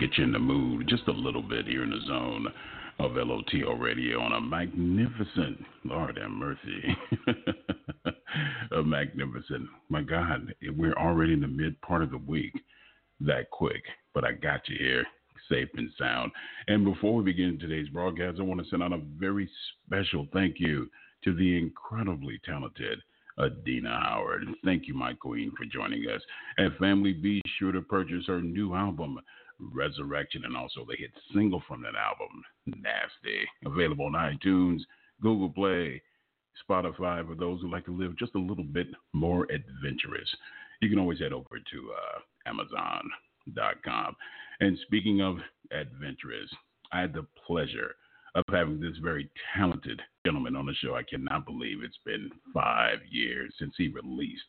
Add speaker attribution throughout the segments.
Speaker 1: Get you in the mood just a little bit here in the zone of LOTL radio on a magnificent, Lord have mercy, a magnificent, my God, we're already in the mid part of the week that quick, but I got you here safe and sound. And before we begin today's broadcast, I want to send out a very special thank you to the incredibly talented Adina Howard. Thank you, my queen, for joining us. And family, be sure to purchase her new album, Resurrection, and also the hit single from that album, Nasty. Available on iTunes, Google Play, Spotify for those who like to live just a little bit more adventurous. You can always head over to uh, Amazon.com. And speaking of adventurous, I had the pleasure of having this very talented gentleman on the show. I cannot believe it's been five years since he released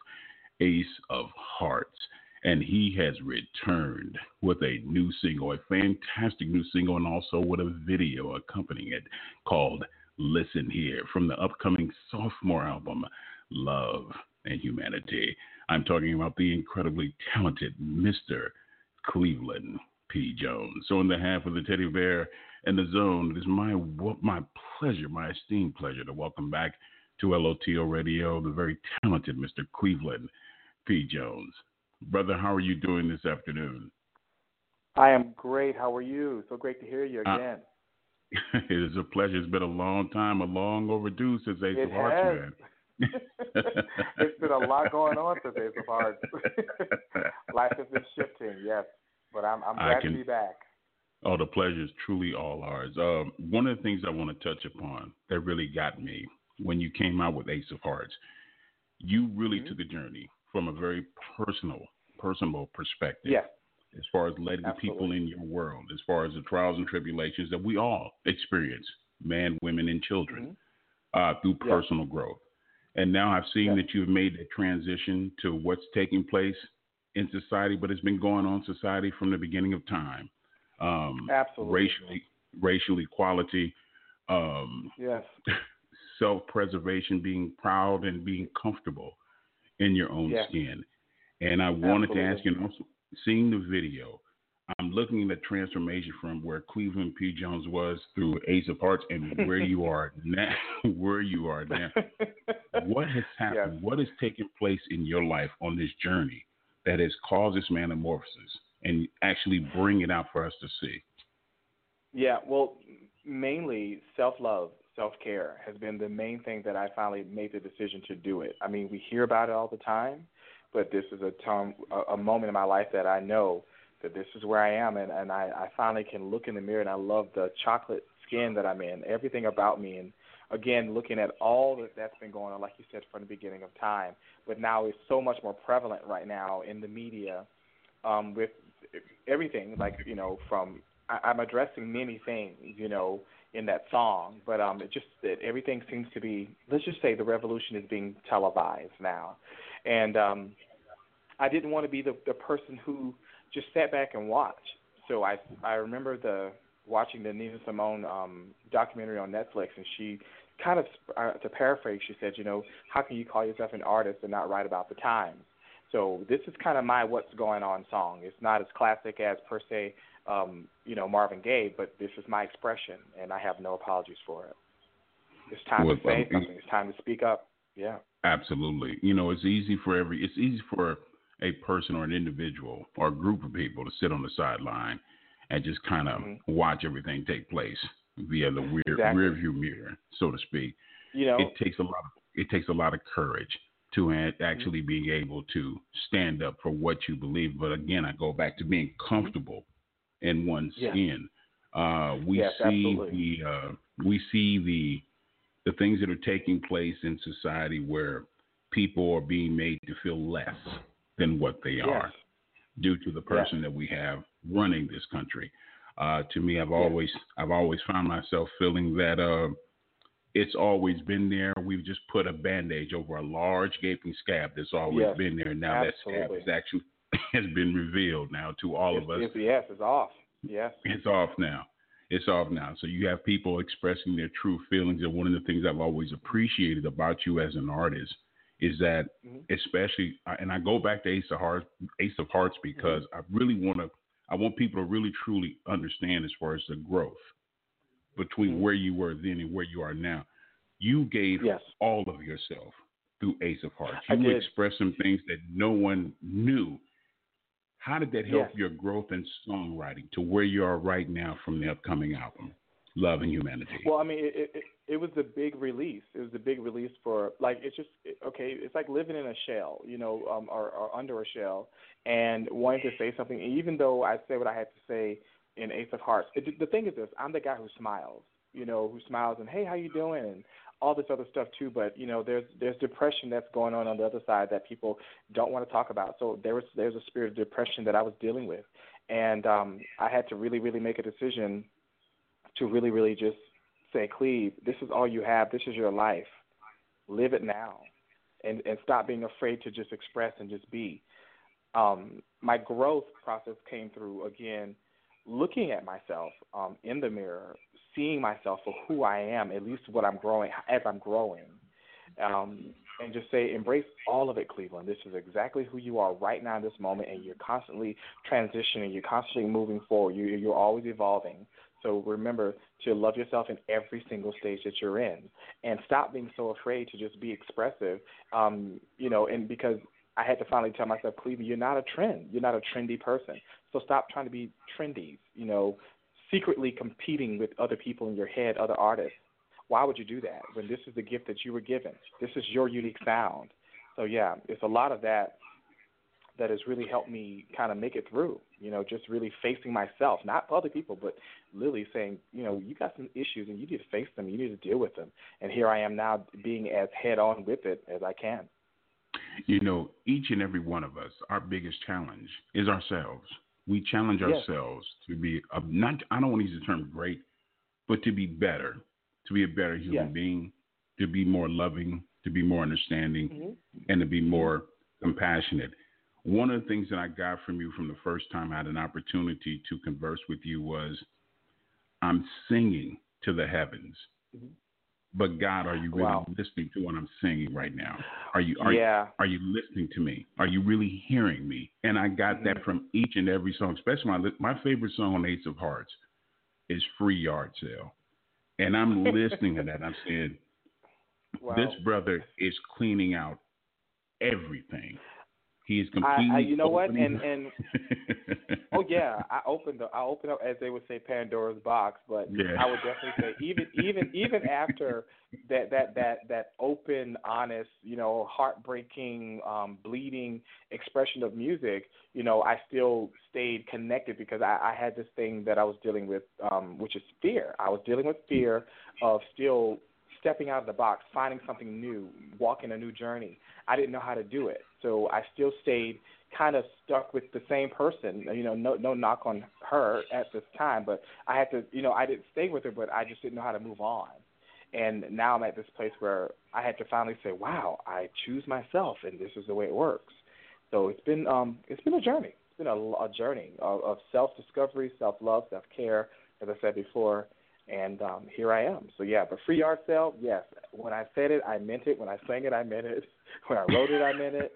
Speaker 1: Ace of Hearts. And he has returned with a new single, a fantastic new single, and also with a video accompanying it called Listen Here from the upcoming sophomore album, Love and Humanity. I'm talking about the incredibly talented Mr. Cleveland P. Jones. So, on behalf of the Teddy Bear and the Zone, it is my my pleasure, my esteemed pleasure, to welcome back to LOTL Radio the very talented Mr. Cleveland P. Jones. Brother, how are you doing this afternoon?
Speaker 2: I am great. How are you? So great to hear you
Speaker 1: Uh,
Speaker 2: again.
Speaker 1: it is a pleasure. It's been a long time, a long overdue since Ace
Speaker 2: It
Speaker 1: of Hearts,
Speaker 2: has.
Speaker 1: man.
Speaker 2: it's been a lot going on since Ace of Hearts. Life has been shifting, yes. But I'm I'm glad
Speaker 1: can-
Speaker 2: to be back.
Speaker 1: Oh, the pleasure is truly all ours. Um, one of the things I want to touch upon that really got me when you came out with Ace of Hearts, you really
Speaker 2: Mhm.
Speaker 1: took a journey from a very personal, personal perspective.
Speaker 2: Yes.
Speaker 1: As far as letting the people in your world, as far as the trials and tribulations that we all experience, man, women, and children,
Speaker 2: Mhm.
Speaker 1: uh, through
Speaker 2: Yeah.
Speaker 1: personal growth. And now I've seen
Speaker 2: Yeah.
Speaker 1: that you've made the transition to what's taking place in society, but it's been going on in society from the beginning of time. Um,
Speaker 2: Absolutely.
Speaker 1: Racial, racial equality, um,
Speaker 2: Yes.
Speaker 1: self preservation, being proud and being comfortable in your own
Speaker 2: Yes.
Speaker 1: skin. And I wanted to ask you,
Speaker 2: Absolutely.
Speaker 1: and also seeing the video, I'm looking at the transformation from where Cleveland P. Jones was through Ace of Hearts and where you are now. Where you are now. What has happened?
Speaker 2: Yes.
Speaker 1: What has taken place in your life on this journey that has caused this metamorphosis and actually bring it out for us to see?
Speaker 2: Yeah, well, mainly self love, self care has been the main thing that I finally made the decision to do it. I mean, we hear about it all the time, but this is a time, a, a moment in my life that I know that this is where I am, and and I, I finally can look in the mirror and I love the chocolate skin that I'm in, everything about me, and again, looking at all that that's been going on, like you said, from the beginning of time, but now it's so much more prevalent right now in the media, um, with everything, like you know, from I, I'm addressing many things, you know, in that song, but um, it just that everything seems to be. Let's just say the revolution is being televised now, and um, I didn't want to be the the person who just sat back and watched. So I I remember the watching the Nina Simone um, documentary on Netflix, and she kind of uh, to paraphrase, she said, you know, how can you call yourself an artist and not write about the times? So this is kind of my what's going on song. It's not as classic as per se, um, you know, Marvin Gaye, but this is my expression, and I have no apologies for it. It's time
Speaker 1: Well,
Speaker 2: to say
Speaker 1: um,
Speaker 2: something. It's time to speak up. Yeah.
Speaker 1: Absolutely. You know, it's easy for every it's easy for a person or an individual or a group of people to sit on the sideline and just kind of
Speaker 2: Mhm.
Speaker 1: watch everything take place via the rear
Speaker 2: Exactly.
Speaker 1: rear view mirror, so to speak.
Speaker 2: You know.
Speaker 1: It takes a lot of it takes a lot of courage to
Speaker 2: Mm-hmm.
Speaker 1: actually being able to stand up for what you believe. But again, I go back to being comfortable in one's
Speaker 2: Yes.
Speaker 1: skin. Uh, we
Speaker 2: Yes,
Speaker 1: see
Speaker 2: absolutely.
Speaker 1: the uh, we see the the things that are taking place in society where people are being made to feel less than what they are due to the person that we have running this country. Uh, to me, I've always I've always found myself feeling that uh, it's always been there. We've just put a bandage over a large gaping scab that's always
Speaker 2: Yes,
Speaker 1: been there. Now
Speaker 2: absolutely.
Speaker 1: that scab is actually has been revealed now to all
Speaker 2: It's,
Speaker 1: of us.
Speaker 2: it's, yes, it's off. Yes.
Speaker 1: It's off now. It's off now. So you have people expressing their true feelings. And one of the things I've always appreciated about you as an artist is that,
Speaker 2: Mhm.
Speaker 1: especially, and I go back to Ace of Hearts, Ace of Hearts because I really want to, I want people to really truly understand as far as the growth between
Speaker 2: Mhm.
Speaker 1: where you were then and where you are now. You gave
Speaker 2: Yes.
Speaker 1: all of yourself through Ace of Hearts. You expressed some things that no one knew. How did that help
Speaker 2: Yes.
Speaker 1: your growth in songwriting to where you are right now from the upcoming album, Love and Humanity?
Speaker 2: Well, I mean, it, it it- was a big release. It was a big release for like it's just okay. It's like living in a shell, you know, um, or, or under a shell, and wanting to say something. And even though I say what I had to say in Ace of Hearts, it, the thing is this: I'm the guy who smiles, you know, who smiles and hey, how you doing, and all this other stuff too. But you know, there's there's depression that's going on on the other side that people don't want to talk about. So there was there's a spirit of depression that I was dealing with, and um, I had to really really make a decision to really, really just say, Cleve, this is all you have. This is your life. Live it now, and and stop being afraid to just express and just be. Um, my growth process came through again, looking at myself um, in the mirror, seeing myself for who I am, at least what I'm growing as I'm growing, um, and just say, embrace all of it, Cleveland. This is exactly who you are right now in this moment, and you're constantly transitioning. You're constantly moving forward. You, you're always evolving. So remember to love yourself in every single stage that you're in, and stop being so afraid to just be expressive. Um, you know, and because I had to finally tell myself, Cleveland, you're not a trend. You're not a trendy person. So stop trying to be trendy. You know, secretly competing with other people in your head, other artists. Why would you do that when this is the gift that you were given? This is your unique sound. So yeah, it's a lot of that that has really helped me kind of make it through. You know, just really facing myself, not other people, but literally saying, you know, you got some issues and you need to face them. You need to deal with them. And here I am now, being as head on with it as I can.
Speaker 1: You know, each and every one of us, our biggest challenge is ourselves. We challenge
Speaker 2: Yes.
Speaker 1: ourselves to be a, not. I don't want to use the term great, but to be better, to be a better human
Speaker 2: Yes.
Speaker 1: being, to be more loving, to be more understanding,
Speaker 2: Mhm.
Speaker 1: and to be more compassionate. One of the things that I got from you from the first time I had an opportunity to converse with you was I'm singing to the heavens.
Speaker 2: Mhm.
Speaker 1: But God, are you really
Speaker 2: Wow.
Speaker 1: listening to what I'm singing right now? Are you are
Speaker 2: yeah.
Speaker 1: are you listening to me? Are you really hearing me? And I got that
Speaker 2: Mhm.
Speaker 1: from each and every song, especially my my favorite song on Ace of Hearts is Free Yard Sale. And I'm listening to that. I'm saying,
Speaker 2: Wow.
Speaker 1: this brother is cleaning out everything. He is
Speaker 2: I,
Speaker 1: completely
Speaker 2: I, you know what? And and oh yeah, I opened the I opened up as they would say Pandora's box, but
Speaker 1: Yeah.
Speaker 2: I would definitely say even even even after that that that that open, honest, you know, heartbreaking, um, bleeding expression of music, you know, I still stayed connected because I, I had this thing that I was dealing with, um, which is fear. I was dealing with fear of still stepping out of the box, finding something new, walking a new journey. I didn't know how to do it, so I still stayed kind of stuck with the same person. You know, no no knock on her at this time, but I had to, you know, I didn't stay with her, but I just didn't know how to move on. And now I'm at this place where I had to finally say, "Wow, I choose myself, and this is the way it works." So it's been um it's been a journey. It's been a, a journey of, of self discovery, self love, self care, as I said before, and um, here I am. So yeah, but free yard sale, yes. When I said it, I meant it. When I sang it, I meant it. When I wrote it, I meant it.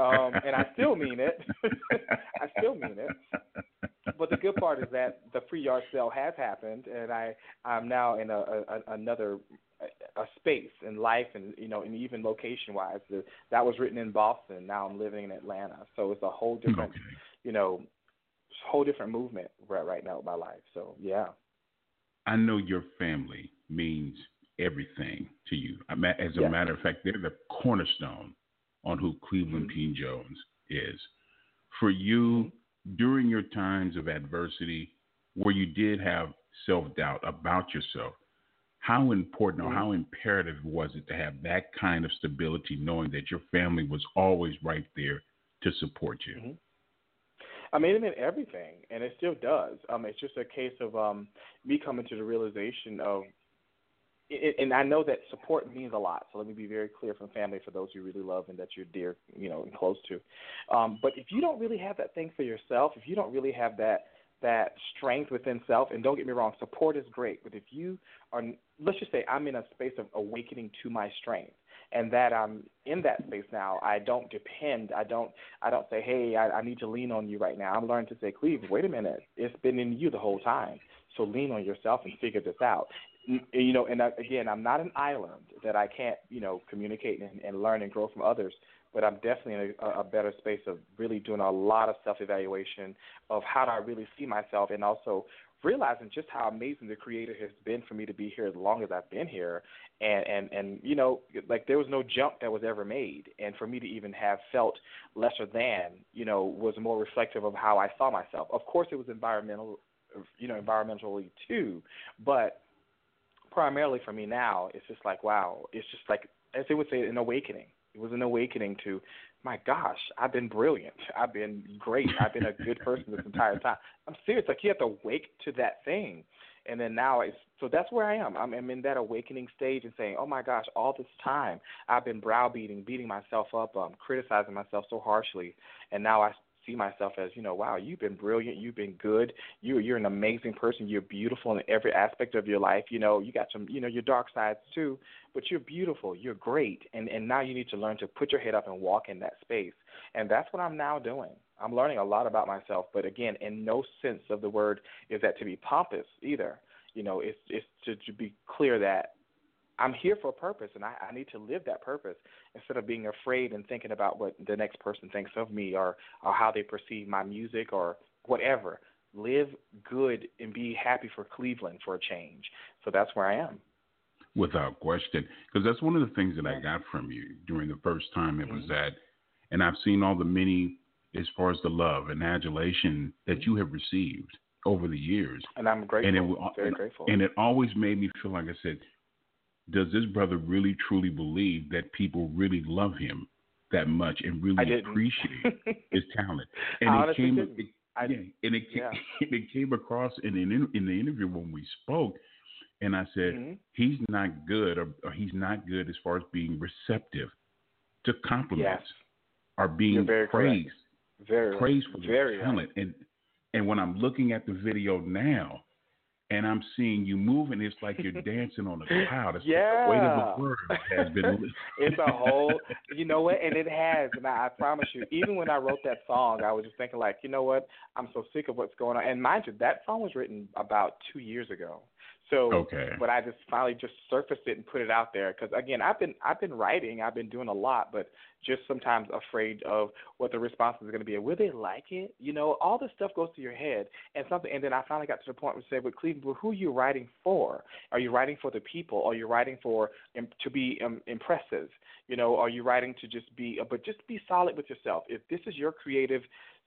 Speaker 2: Um, and I still mean it. I still mean it. But the good part is that the free yard sale has happened, and I I'm now in a, a another a space in life, and you know, and even location wise. That was written in Boston. Now I'm living in Atlanta, so it's a whole different,
Speaker 1: Okay.
Speaker 2: you know, whole different movement right right now in my life. So yeah.
Speaker 1: I know your family means everything to you. As a
Speaker 2: Yes.
Speaker 1: matter of fact, they're the cornerstone on who Cleveland
Speaker 2: Mhm.
Speaker 1: P. Jones is. For you, during your times of adversity, where you did have self doubt about yourself, how important or
Speaker 2: Mhm.
Speaker 1: how imperative was it to have that kind of stability, knowing that your family was always right there to support you?
Speaker 2: I mean, it meant everything, and it still does. Um, it's just a case of um, me coming to the realization of, it, and I know that support means a lot. So let me be very clear from family for those you really love and that you're dear, you know, and close to. Um, but if you don't really have that thing for yourself, if you don't really have that that strength within self, and don't get me wrong, support is great. But if you are, let's just say, I'm in a space of awakening to my strength and that I'm in that space now. I don't depend. I don't. I don't say, "Hey, I, I need to lean on you right now." I'm learning to say, "Cleve, wait a minute. It's been in you the whole time. So lean on yourself and figure this out." You know, and again, I'm not an island that I can't, you know, communicate and, and learn and grow from others. But I'm definitely in a, a better space of really doing a lot of self-evaluation of how do I really see myself, and also realizing just how amazing the creator has been for me to be here as long as I've been here. And and and you know like there was no jump that was ever made. And for me to even have felt lesser than you know was more reflective of how I saw myself. Of course it was environmental you know environmentally too. But primarily for me now it's just like wow it's just like as they would say an awakening. It was an awakening to my gosh, I've been brilliant. I've been great. I've been a good person this entire time. I'm serious. Like you have to wake to that thing. And then now it's so that's where I am. I'm, I'm in that awakening stage and saying, Oh my gosh, all this time I've been browbeating, beating myself up, um, criticizing myself so harshly and now I see myself as, you know, wow, you've been brilliant, you've been good, you you're an amazing person, you're beautiful in every aspect of your life. You know, you got some you know, your dark sides too, but you're beautiful, you're great and, and now you need to learn to put your head up and walk in that space. And that's what I'm now doing. I'm learning a lot about myself, but again, in no sense of the word is that to be pompous either. You know, it's it's to, to be clear that I'm here for a purpose, and I, I need to live that purpose instead of being afraid and thinking about what the next person thinks of me or, or how they perceive my music or whatever. Live good and be happy for Cleveland for a change. So that's where I am.
Speaker 1: Without question. Because that's one of the things that I got from you during the first time. It was
Speaker 2: Mhm.
Speaker 1: that, and I've seen all the many, as far as the love and adulation that you have received over the years.
Speaker 2: And I'm grateful.
Speaker 1: And it,
Speaker 2: very
Speaker 1: and,
Speaker 2: grateful.
Speaker 1: and it always made me feel like I said, does this brother really truly believe that people really love him that much and really appreciate his talent? And
Speaker 2: I
Speaker 1: it came, it,
Speaker 2: I-
Speaker 1: yeah, and it
Speaker 2: yeah.
Speaker 1: it came across in in, in the interview when we spoke, and I said
Speaker 2: Mhm.
Speaker 1: he's not good, or, or he's not good as far as being receptive to compliments
Speaker 2: Yes.
Speaker 1: or being
Speaker 2: very correct.
Speaker 1: praised,
Speaker 2: Very
Speaker 1: praised for
Speaker 2: very
Speaker 1: talent. And and when I'm looking at the video now, and I'm seeing you moving, it's like you're dancing on a cloud. It's like the weight of the world has been.
Speaker 2: it's a whole you know what and it has and I, I promise you even when i wrote that song i was just thinking like you know what i'm so sick of what's going on and mind you that song was written about two years ago so
Speaker 1: Okay.
Speaker 2: but i just finally just surfaced it and put it out there because again i've been i've been writing i've been doing a lot but just sometimes afraid of what the response is going to be will they like it you know all this stuff goes to your head and something and then i finally got to the point where I said with cleveland well, who are you writing for are you writing for the people are you writing for um, to be um, impressive you know, are you writing to just be, but just be solid with yourself. If this is your creative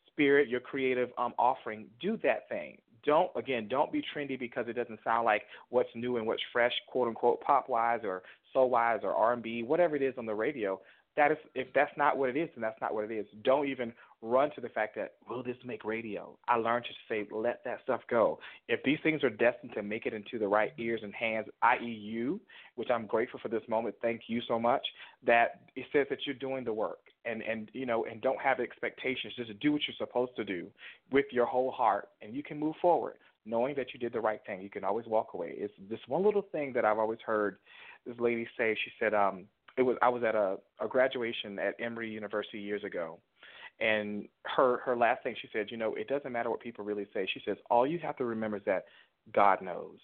Speaker 2: spirit, your creative um, offering, do that thing. Don't again, don't be trendy because it doesn't sound like what's new and what's fresh, quote unquote, pop wise or soul wise or R and B, whatever it is on the radio. That is, if that's not what it is, then that's not what it is. Don't even run to the fact that will this make radio? I learned to say let that stuff go. If these things are destined to make it into the right ears and hands, i.e., you, which I'm grateful for this moment. Thank you so much. That it says that you're doing the work, and and you know, and don't have expectations. Just do what you're supposed to do with your whole heart, and you can move forward, knowing that you did the right thing. You can always walk away. It's this one little thing that I've always heard this lady say. She said, um, it was I was at a, a graduation at Emory University years ago, and her her last thing she said, you know, it doesn't matter what people really say. She says all you have to remember is that God knows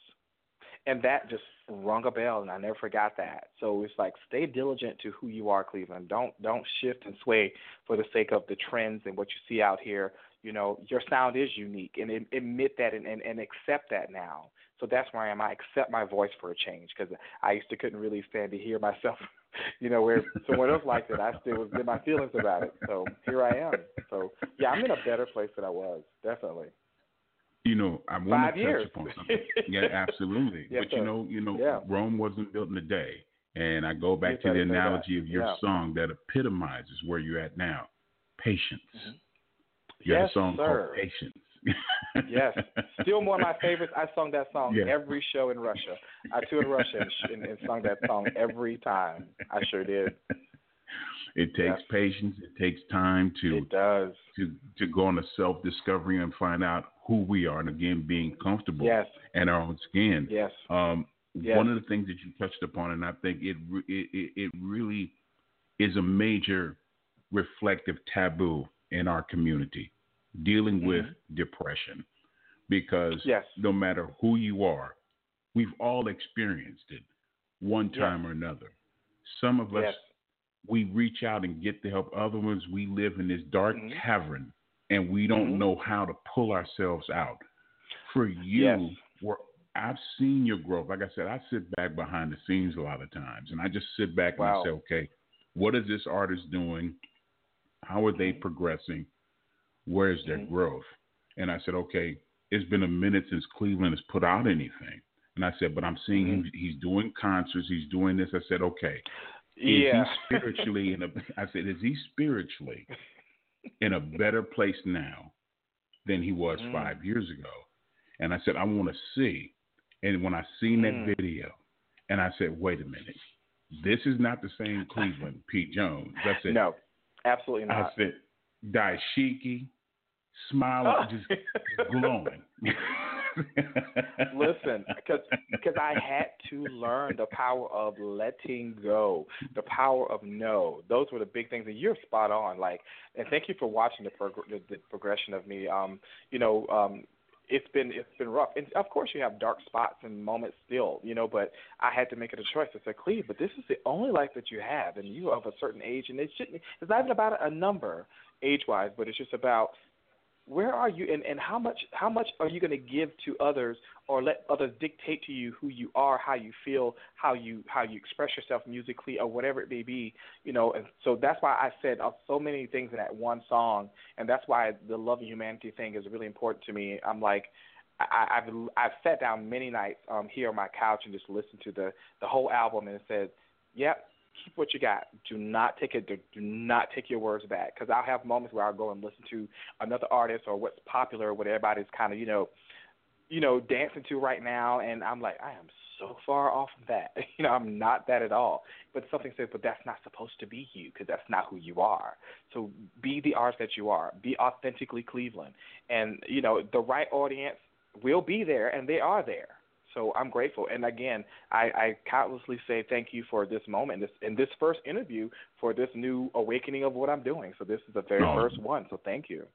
Speaker 2: and that just rung a bell and I never forgot that. So it's like stay diligent to who you are, Cleveland. Don't don't shift and sway for the sake of the trends and what you see out here. You know, your sound is unique and admit that and, and, and accept that now. So that's where I am. I accept my voice for a change because I used to couldn't really stand to hear myself. You know, where someone else liked it, I still was in my feelings about it. So here I am. So yeah, I'm in a better place than I was, definitely.
Speaker 1: You know, I want
Speaker 2: Five
Speaker 1: to
Speaker 2: years.
Speaker 1: touch upon something. yeah, absolutely.
Speaker 2: Yes,
Speaker 1: but you know, you know,
Speaker 2: Yeah.
Speaker 1: Rome wasn't built in a day. And I go back
Speaker 2: Yes,
Speaker 1: to the
Speaker 2: say that.
Speaker 1: analogy of your
Speaker 2: Yeah.
Speaker 1: song that epitomizes where you're at now. Patience.
Speaker 2: Mhm.
Speaker 1: You
Speaker 2: Yes,
Speaker 1: a song
Speaker 2: sir.
Speaker 1: called Patience.
Speaker 2: Yes, still one of my favorites. I sung that song
Speaker 1: Yeah.
Speaker 2: every show in Russia. I toured Russia and, and, and sung that song every time. I sure did.
Speaker 1: It takes
Speaker 2: Yes.
Speaker 1: patience. It takes time to
Speaker 2: It does.
Speaker 1: to to go on a self discovery and find out who we are, and again, being comfortable
Speaker 2: Yes,
Speaker 1: in our own skin.
Speaker 2: yes,
Speaker 1: Um,
Speaker 2: Yes.
Speaker 1: One of the things that you touched upon, and I think it it it really is a major reflective taboo in our community, dealing with depression, because
Speaker 2: Mm-hmm. Yes.
Speaker 1: no matter who you are, we've all experienced it one
Speaker 2: Yes.
Speaker 1: time or another. Some of us
Speaker 2: yes,
Speaker 1: we reach out and get the help. Other ones we live in this dark
Speaker 2: Mhm.
Speaker 1: cavern and we don't
Speaker 2: Mhm.
Speaker 1: know how to pull ourselves out. For you,
Speaker 2: Yes.
Speaker 1: where I've seen your growth. Like I said, I sit back behind the scenes a lot of times and I just sit back and I say, okay, what is this artist doing? How are they progressing? Where's their
Speaker 2: Mhm.
Speaker 1: growth? And I said, okay, it's been a minute since Cleveland has put out anything. And I said, but I'm seeing.
Speaker 2: Mm-hmm.
Speaker 1: He's doing concerts. He's doing this. I said, okay, is
Speaker 2: yeah.
Speaker 1: he spiritually in a I said, is he spiritually in a better place now than he was
Speaker 2: Mm.
Speaker 1: five years ago? And I said, I want to see. And when I seen that
Speaker 2: Mm.
Speaker 1: video, and I said, wait a minute, this is not the same Cleveland P. Jones. I said,
Speaker 2: no, absolutely
Speaker 1: I
Speaker 2: not.
Speaker 1: said, dashiki, smiling,
Speaker 2: Oh.
Speaker 1: just glowing.
Speaker 2: Listen, because I had to learn the power of letting go, the power of no. Those were the big things, and you're spot on. Like, and thank you for watching the, prog- the, the progression of me. Um, you know, um, it's been it's been rough, and of course you have dark spots and moments still, you know. But I had to make it a choice. I said, Cleve, but this is the only life that you have, and you are of a certain age, and it shouldn't. It's not even about a number age-wise, but it's just about where are you and, and how much how much are you going to give to others or let others dictate to you who you are how you feel how you how you express yourself musically or whatever it may be you know? And so that's why i said so many things in that one song and that's why the love and humanity thing is really important to me. I'm like I, I've I've sat down many nights um, here on my couch and just listened to the the whole album and said, "Yep, keep what you got. Do not take it. Do, not take your words back. Because I'll have moments where I'll go and listen to another artist or what's popular, what everybody's kind of you know, you know, dancing to right now, and I'm like, I am so far off of that. You know, I'm not that at all. But something says, but that's not supposed to be you because that's not who you are. So be the artist that you are. Be authentically Cleveland, and you know, the right audience will be there, and they are there. So I'm grateful. And again, I, I countlessly say thank you for this moment, this in this first interview for this new awakening of what I'm doing. So this is the very
Speaker 1: Oh.
Speaker 2: first one. So thank you.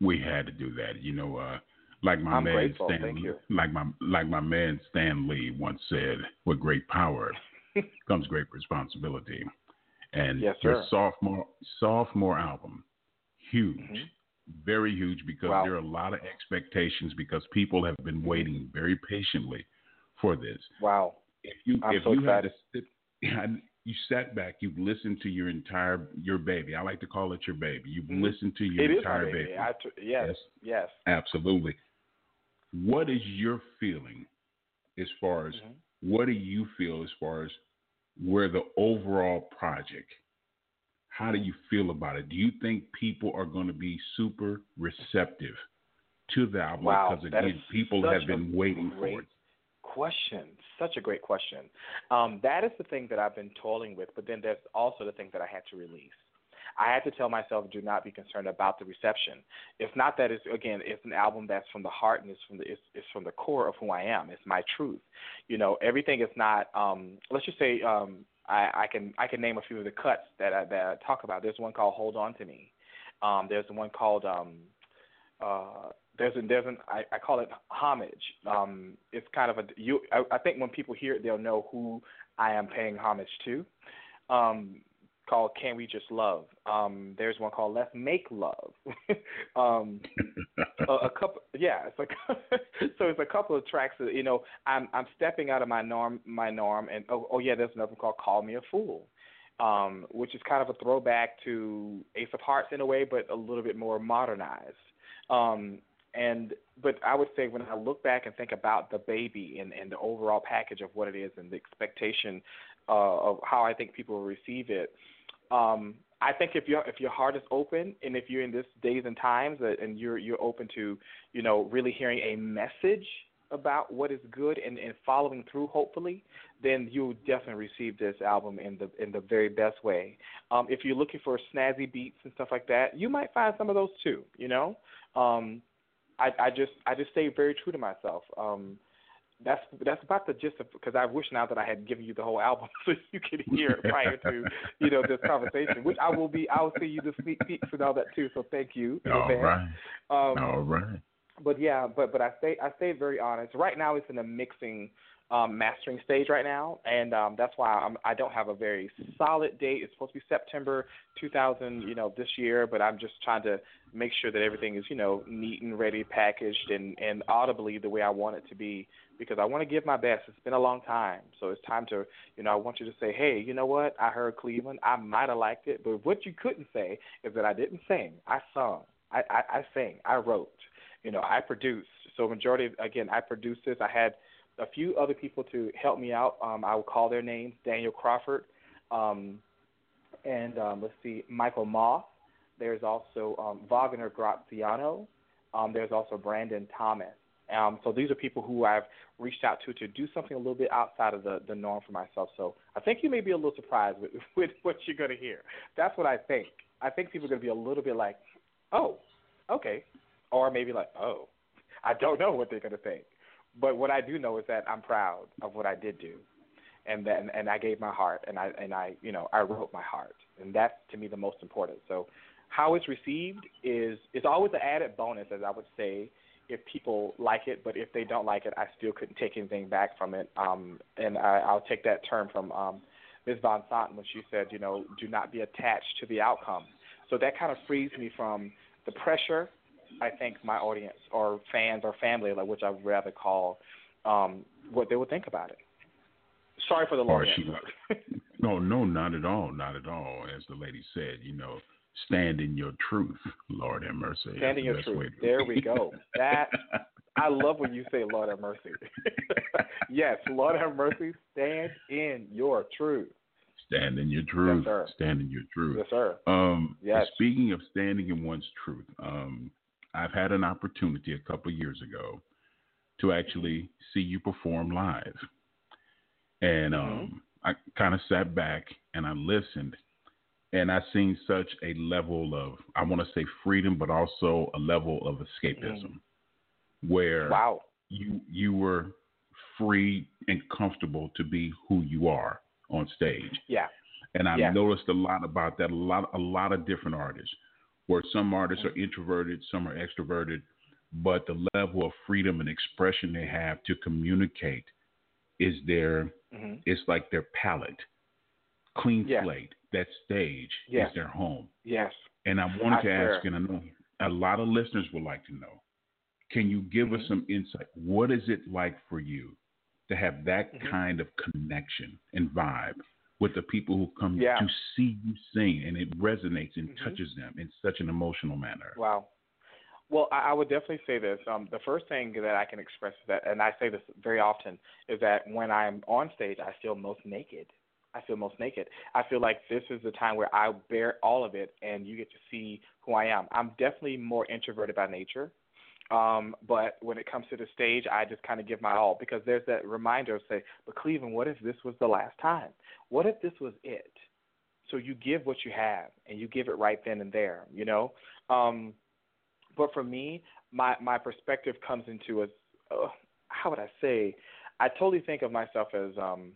Speaker 1: we had to do that. You know, uh, like my
Speaker 2: I'm
Speaker 1: man
Speaker 2: grateful.
Speaker 1: Stan,
Speaker 2: Thank you.
Speaker 1: like my like my man Stan Lee once said, "With great power comes great responsibility." And
Speaker 2: Yes,
Speaker 1: your
Speaker 2: sir.
Speaker 1: sophomore sophomore album, huge,
Speaker 2: Mhm.
Speaker 1: very huge, because
Speaker 2: Wow.
Speaker 1: there are a lot of expectations because people have been waiting very patiently for this.
Speaker 2: Wow.
Speaker 1: If you
Speaker 2: I'm
Speaker 1: if
Speaker 2: so
Speaker 1: you had
Speaker 2: excited.
Speaker 1: to sit, you sat back, you've listened to your entire your baby. I like to call it your baby. You've
Speaker 2: Mhm.
Speaker 1: listened to your
Speaker 2: It
Speaker 1: entire
Speaker 2: baby.
Speaker 1: baby.
Speaker 2: I yes,
Speaker 1: Yes.
Speaker 2: yes.
Speaker 1: Absolutely. What is your feeling as far as
Speaker 2: Mhm.
Speaker 1: what do you feel as far as where the overall project? How do you feel about it? Do you think people are going to be super receptive to the album?
Speaker 2: Wow,
Speaker 1: because again, people have been waiting for it.
Speaker 2: Question. Such a great question. Um, that is the thing that I've been toiling with, but then there's also the thing that I had to release. I had to tell myself, do not be concerned about the reception. It's not that it's again, it's an album that's from the heart and it's from the it's, it's from the core of who I am. It's my truth. You know, everything is not. Um, let's just say um, I, I can I can name a few of the cuts that I, that I talk about. There's one called Hold On to Me. Um, there's one called um, uh, there's an there's an I, I call it homage. Um, it's kind of a you. I, I think when people hear it, they'll know who I am paying homage to. Um, called Can We Just Love. Um, there's one called Let's Make Love. um, a, a couple, yeah. It's like so. It's a couple of tracks that you know. I'm I'm stepping out of my norm, my norm, and oh, oh yeah, there's another one called Call Me a Fool, um, which is kind of a throwback to Ace of Hearts in a way, but a little bit more modernized. Um, and but I would say when I look back and think about the baby and, and the overall package of what it is and the expectation uh, of how I think people will receive it, um, I think if your if your heart is open and if you're in this days and times and you're you're open to you know really hearing a message about what is good and, and following through hopefully then you'll definitely receive this album in the in the very best way. Um, if you're looking for snazzy beats and stuff like that you might find some of those too you know? Um, I, I just I just stay very true to myself um, that's that's about the gist of because I wish now that I had given you the whole album so you could hear it prior to you know this conversation, which I will be. I will see you the sneak peeks and all that too. So thank you. in
Speaker 1: All
Speaker 2: advance.
Speaker 1: right.
Speaker 2: Um,
Speaker 1: All right.
Speaker 2: but yeah, but but I stay I stay very honest. Right now, it's in a mixing, um, mastering stage right now, and um, that's why I'm I don't have a very solid date. It's supposed to be September 2000, you know, this year. But I'm just trying to make sure that everything is you know neat and ready, packaged, and and audibly the way I want it to be because I want to give my best. It's been a long time, so it's time to you know I want you to say, hey, you know what? I heard Cleveland. I might have liked it, but what you couldn't say is that I didn't sing. I sung. I I, I sang. I wrote you know, I produced. So majority of, again, I produced this. I had a few other people to help me out. Um, I will call their names: Daniel Crawford, um, and um, let's see, Michael Moss. There's also um, Wagner Graziano. Um, there's also Brandon Thomas. Um, so these are people who I've reached out to to do something a little bit outside of the, the norm for myself. So I think you may be a little surprised with, with what you're going to hear. That's what I think. I think people are going to be a little bit like, oh, okay, or maybe like, oh, I don't know what they're going to think. But what I do know is that I'm proud of what I did do, and then and I gave my heart, and I and I you know I wrote my heart, and that's to me the most important. So, how it's received is is always an added bonus, as I would say, if people like it. But if they don't like it, I still couldn't take anything back from it. Um, and I, I'll take that term from um, Ms. Vanzant when she said, you know, do not be attached to the outcome. So that kind of frees me from the pressure I think my audience or fans or family, like which I would rather call, um, what they would think about it. Sorry for the long answer.
Speaker 1: No, no, not at all, not at all. As the lady said, you know, stand in your truth. Lord have mercy.
Speaker 2: Stand in your truth.
Speaker 1: to-
Speaker 2: There we go. That I love when you say Lord have mercy. yes, Lord have mercy. Stand in your truth.
Speaker 1: stand in your truth.
Speaker 2: sir.
Speaker 1: stand in your truth.
Speaker 2: Yes, sir.
Speaker 1: Um,
Speaker 2: Yes.
Speaker 1: Speaking of standing in one's truth, um, I've had an opportunity a couple years ago to actually see you perform live. And
Speaker 2: Mm-hmm.
Speaker 1: um, I kind of sat back and I listened, and I seen such a level of I want to say freedom, but also a level of escapism, where
Speaker 2: Mm. Wow.
Speaker 1: you you were free and comfortable to be who you are on stage.
Speaker 2: Yeah.
Speaker 1: And I've
Speaker 2: Yeah.
Speaker 1: noticed a lot about that. A lot, a lot of different artists, where some artists are introverted, some are extroverted, but the level of freedom and expression they have to communicate is their,
Speaker 2: hmm
Speaker 1: it's like their palette, clean
Speaker 2: Yeah.
Speaker 1: slate. That stage
Speaker 2: Yes.
Speaker 1: is their home.
Speaker 2: Yes.
Speaker 1: And I wanted
Speaker 2: I
Speaker 1: to ask, and I know a lot of listeners would like to know, can you give us
Speaker 2: Mhm.
Speaker 1: some insight? What is it like for you to have that
Speaker 2: Mhm.
Speaker 1: kind of connection and vibe with the people who come
Speaker 2: Yeah.
Speaker 1: to see you sing and it resonates and
Speaker 2: Mhm.
Speaker 1: touches them in such an emotional manner?
Speaker 2: Wow. Well, I, I would definitely say this. Um, the first thing that I can express is that, and I say this very often, is that when I'm on stage, I feel most naked. I feel most naked. I feel like this is the time where I bear all of it, and you get to see who I am. I'm definitely more introverted by nature, um, but when it comes to the stage, I just kind of give my all because there's that reminder of say, but Cleveland, what if this was the last time? What if this was it? So you give what you have, and you give it right then and there. You know. Um, but for me, my my perspective comes into a uh, how would I say? I totally think of myself as um,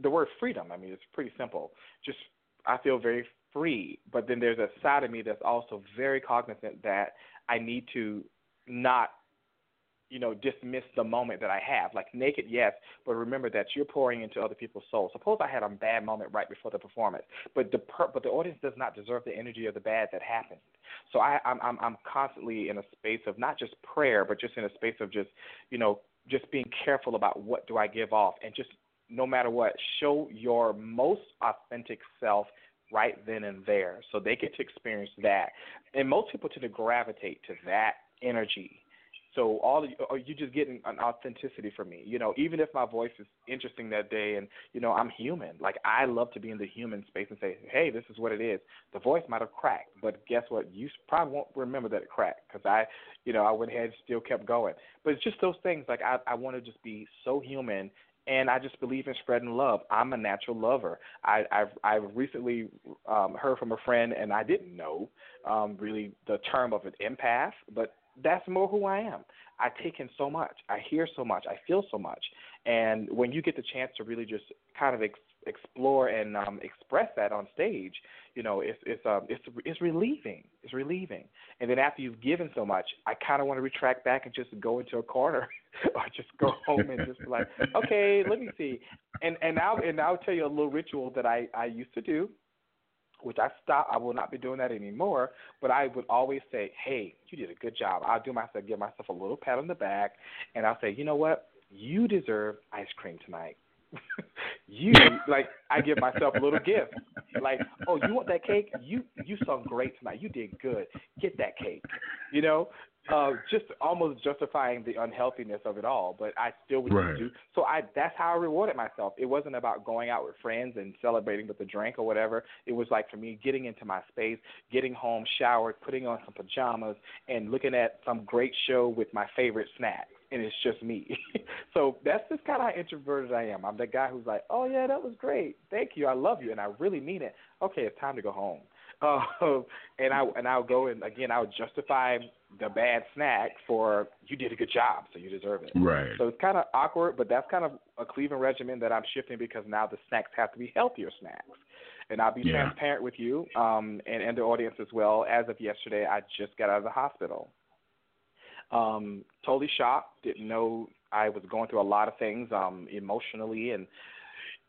Speaker 2: the word freedom. I mean, it's pretty simple. Just I feel very free, but then there's a side of me that's also very cognizant that I need to not you know, dismiss the moment that I have. Like naked, yes, but remember that you're pouring into other people's souls. Suppose I had a bad moment right before the performance, but the per- but the audience does not deserve the energy of the bad that happened. So I, I'm I'm I'm constantly in a space of not just prayer, but just in a space of just you know just being careful about what do I give off, and just no matter what, show your most authentic self right then and there, so they get to experience that. And most people tend to gravitate to that energy so all you, or you just getting an authenticity from me. You know, even if my voice is interesting that day, and you know I'm human. Like I love to be in the human space and say, hey, this is what it is. The voice might have cracked, but guess what? You probably won't remember that it cracked because I, you know, I went ahead and still kept going. But it's just those things. Like I, I want to just be so human. And I just believe in spreading love. I'm a natural lover. I, I've I've recently um, heard from a friend, and I didn't know um, really the term of an empath, but that's more who I am. I take in so much. I hear so much. I feel so much. And when you get the chance to really just kind of ex- explore and um, express that on stage, you know, it's it's um, it's it's relieving. It's relieving. And then after you've given so much, I kind of want to retract back and just go into a corner or just go home and just like, okay, let me see. And and I'll and I'll tell you a little ritual that I I used to do which I stopped. I will not be doing that anymore. But I would always say, "Hey, you did a good job." I'll do myself, give myself a little pat on the back, and I'll say, "You know what? You deserve ice cream tonight." You like I give myself a little gift. Like, oh, you want that cake? You you sung great tonight. You did good. Get that cake. You know, uh, just almost justifying the unhealthiness of it all. But I still would
Speaker 1: Right.
Speaker 2: do. So I that's how I rewarded myself. It wasn't about going out with friends and celebrating with a drink or whatever. It was like for me getting into my space, getting home, showered, putting on some pajamas, and looking at some great show with my favorite snack. And it's just me. so that's just kind of how introverted I am. I'm the guy who's like, "Oh yeah, that was great. Thank you. I love you, and I really mean it." Okay, it's time to go home. Uh, and I and I'll go and again I'll justify the bad snack for you did a good job, so you deserve it.
Speaker 1: Right.
Speaker 2: So it's kind of awkward, but that's kind of a Cleveland regimen that I'm shifting because now the snacks have to be healthier snacks. And I'll be
Speaker 1: Yeah.
Speaker 2: transparent with you um, and, and the audience as well. As of yesterday, I just got out of the hospital. Um, totally shocked. Didn't know I was going through a lot of things um, emotionally, and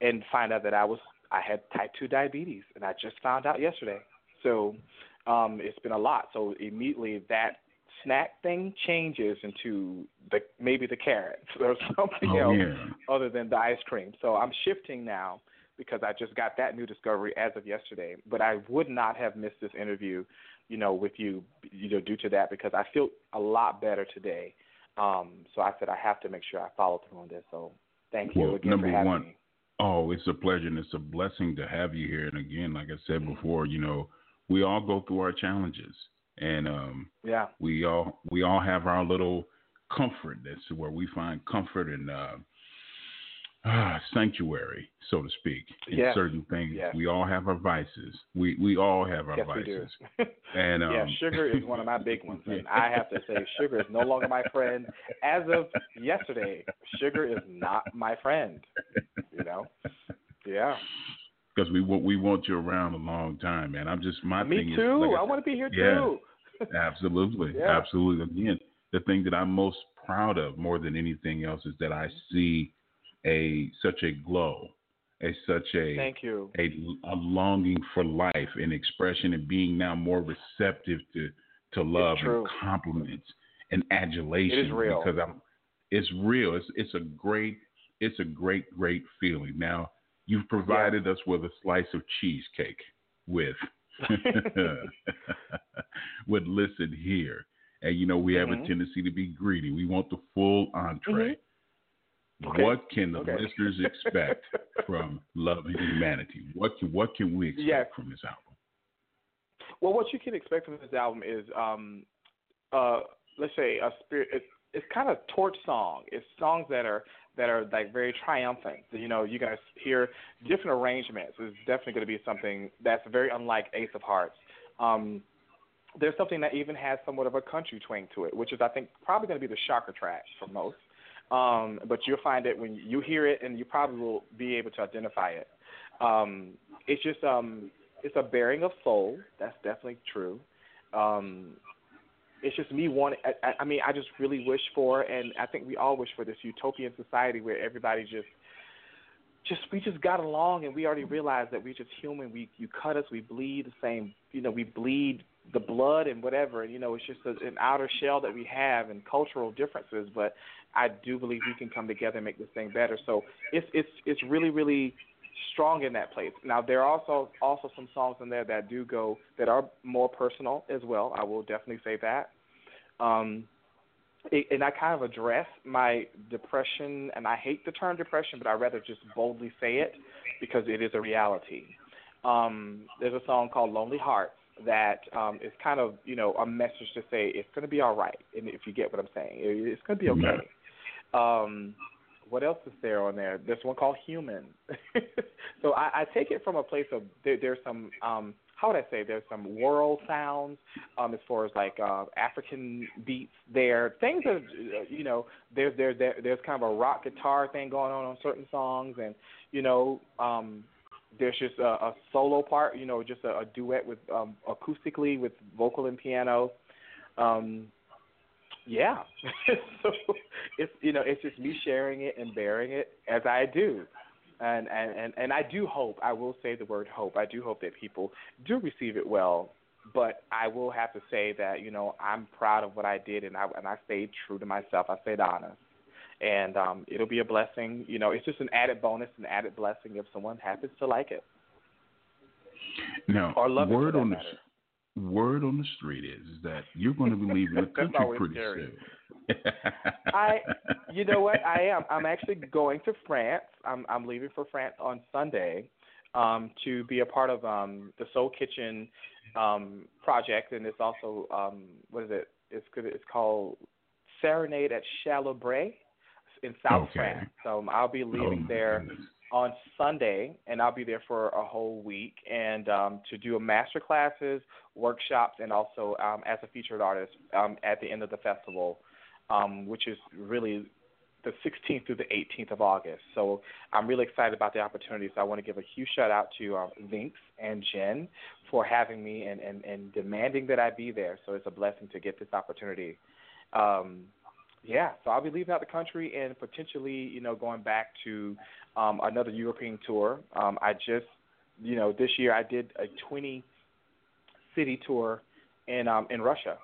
Speaker 2: and find out that I was I had type two diabetes, and I just found out yesterday. So um, it's been a lot. So immediately that snack thing changes into the maybe the carrots or something
Speaker 1: Oh,
Speaker 2: else
Speaker 1: yeah.
Speaker 2: other than the ice cream. So I'm shifting now because I just got that new discovery as of yesterday. But I would not have missed this interview, you know, with you, you know, due to that because I feel a lot better today. Um, so I said I have to make sure I follow through on this. So thank you
Speaker 1: Well,
Speaker 2: again
Speaker 1: number
Speaker 2: for having
Speaker 1: one,
Speaker 2: me.
Speaker 1: Oh, it's a pleasure and it's a blessing to have you here. And again, like I said before, you know, we all go through our challenges, and um,
Speaker 2: Yeah.
Speaker 1: we all we all have our little comfort. That's where we find comfort and uh, uh, sanctuary, so to speak, in
Speaker 2: Yes.
Speaker 1: certain things.
Speaker 2: Yes.
Speaker 1: We all have our vices. We we all have our
Speaker 2: yes, we
Speaker 1: vices.
Speaker 2: do.
Speaker 1: And um,
Speaker 2: yeah, sugar is one of my big ones, and. I have to say, sugar is no longer my friend. As of yesterday, sugar is not my friend. You know? Yeah.
Speaker 1: because we want we want you around a long time, man. I'm just my
Speaker 2: Me
Speaker 1: thing
Speaker 2: too.
Speaker 1: is like
Speaker 2: I
Speaker 1: I
Speaker 2: want to be here
Speaker 1: Yeah.
Speaker 2: too.
Speaker 1: Absolutely,
Speaker 2: Yeah.
Speaker 1: absolutely. Again, the thing that I'm most proud of more than anything else is that I see a such a glow, a such a
Speaker 2: Thank you.
Speaker 1: a, a longing for life and expression and being now more receptive to to love and compliments and adulation
Speaker 2: It is real.
Speaker 1: because I'm it's real. It's it's a great it's a great great feeling. Now you've provided us with a slice of cheesecake with with listen here. And you know we have
Speaker 2: Mhm.
Speaker 1: a tendency to be greedy. We want the full entree.
Speaker 2: Okay.
Speaker 1: What can the
Speaker 2: Okay.
Speaker 1: listeners expect from Love and Humanity? What can what can we expect from this album?
Speaker 2: Well, what you can expect from this album is, um, uh, let's say, a spirit. It's, it's kind of torch song. It's songs that are that are like very triumphant. You know, you're gonna hear different arrangements. It's definitely going to be something that's very unlike Ace of Hearts. Um, there's something that even has somewhat of a country twang to it, which is I think probably going to be the shocker track for most. Um, but you'll find it when you hear it, and you probably will be able to identify it. Um, it's just um, it's a bearing of soul. That's definitely true. Um, it's just me wanting. I, I- I mean, I just really wish for, and I think we all wish for this utopian society where everybody just, just we just got along, and we already realized that we're just human. We you cut us, we bleed the same. You know, we bleed the blood and whatever. And you know, it's just a, an outer shell that we have and cultural differences. But I do believe we can come together and make this thing better. So it's it's it's really really strong in that place. Now there are also also some songs in there that do go that are more personal as well. I will definitely say that. Um, and I kind of address my depression, and I hate the term depression, but I rather just boldly say it because it is a reality. Um, there's a song called "Lonely Hearts" that um, is kind of you know a message to say it's going to be all right, and if you get what I'm saying, it, it's going to be okay. Um, what else is there on there? There's one called Human. so I, I take it from a place of there, there's some um, how would I say there's some world sounds um, as far as like uh, African beats there. Things that uh, you know there's there's there, there's kind of a rock guitar thing going on on certain songs, and you know um, there's just a, a solo part, you know, just a, a duet with um, acoustically with vocal and piano. Um, yeah, so it's you know it's just me sharing it and bearing it as I do, and and and and I do hope I will say the word hope. I do hope that people do receive it well, but I will have to say that you know I'm proud of what I did and I and I stayed true to myself. I stayed honest, and um, it'll be a blessing. You know, it's just an added bonus, an added blessing if someone happens to like it
Speaker 1: Now,
Speaker 2: or love
Speaker 1: word
Speaker 2: it.
Speaker 1: On the
Speaker 2: matter.
Speaker 1: Word on the street is, is that you're going to be leaving the country pretty
Speaker 2: scary.
Speaker 1: soon.
Speaker 2: I, you know what? I am. I'm actually going to France. I'm I'm leaving for France on Sunday, um, to be a part of um the Soul Kitchen, um project, and it's also um what is it? It's good. It's called Serenade at Chalabre in South
Speaker 1: Okay.
Speaker 2: France. So um, I'll be leaving
Speaker 1: Oh,
Speaker 2: there
Speaker 1: goodness.
Speaker 2: On Sunday, and I'll be there for a whole week, and um, to do a master classes, workshops, and also um, as a featured artist um, at the end of the festival, um, which is really the 16th through the 18th of August. So I'm really excited about the opportunity. So I want to give a huge shout out to um, Vinx and Jen for having me and, and, and demanding that I be there. So it's a blessing to get this opportunity. Um, yeah, so I'll be leaving out the country and potentially, you know, going back to um, another European tour. Um, I just, you know, this year I did a 20 city tour in um, in Russia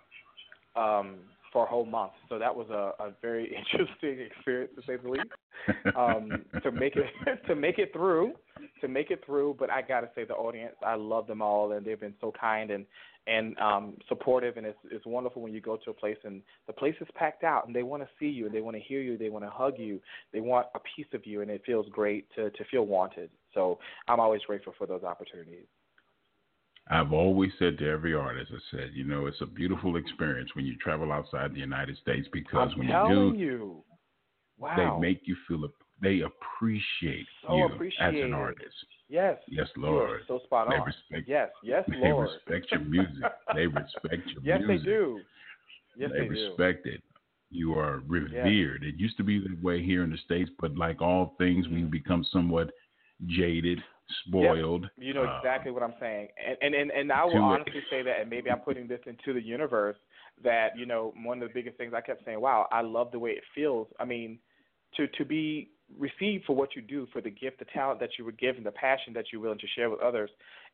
Speaker 2: um, for a whole month. So that was a, a very interesting experience to say the least. Um, to make it to make it through, to make it through. But I gotta say, the audience, I love them all, and they've been so kind and and um, supportive. And it's it's wonderful when you go to a place and the place is packed out, and they want to see you, and they want to hear you, they want to hug you, they want a piece of you, and it feels great to to feel wanted. So I'm always grateful for those opportunities.
Speaker 1: I've always said to every artist, I said, you know, it's a beautiful experience when you travel outside the United States because
Speaker 2: I'm
Speaker 1: when you do,
Speaker 2: you. Wow.
Speaker 1: they make you feel they appreciate you
Speaker 2: appreciate
Speaker 1: as an artist.
Speaker 2: yes.
Speaker 1: Yes, Lord.
Speaker 2: so spot
Speaker 1: They respect-
Speaker 2: yes, yes,
Speaker 1: They
Speaker 2: Lord.
Speaker 1: They respect your music. They respect your
Speaker 2: yes,
Speaker 1: music.
Speaker 2: Yes, they do. Yes,
Speaker 1: they,
Speaker 2: they, do.
Speaker 1: respect it. You are revered. It used to be that way here in the states, but like all things,
Speaker 2: Mm-hmm.
Speaker 1: we become somewhat jaded, spoiled.
Speaker 2: You know
Speaker 1: uh,
Speaker 2: exactly what I'm saying, and and and, and I will
Speaker 1: to it.
Speaker 2: honestly say that, and maybe I'm putting this into the universe that you know one of the biggest things I kept saying, wow, I love the way it feels. I mean, to to be received for what you do, for the gift, the talent that you were given, the passion that you're willing to share with others.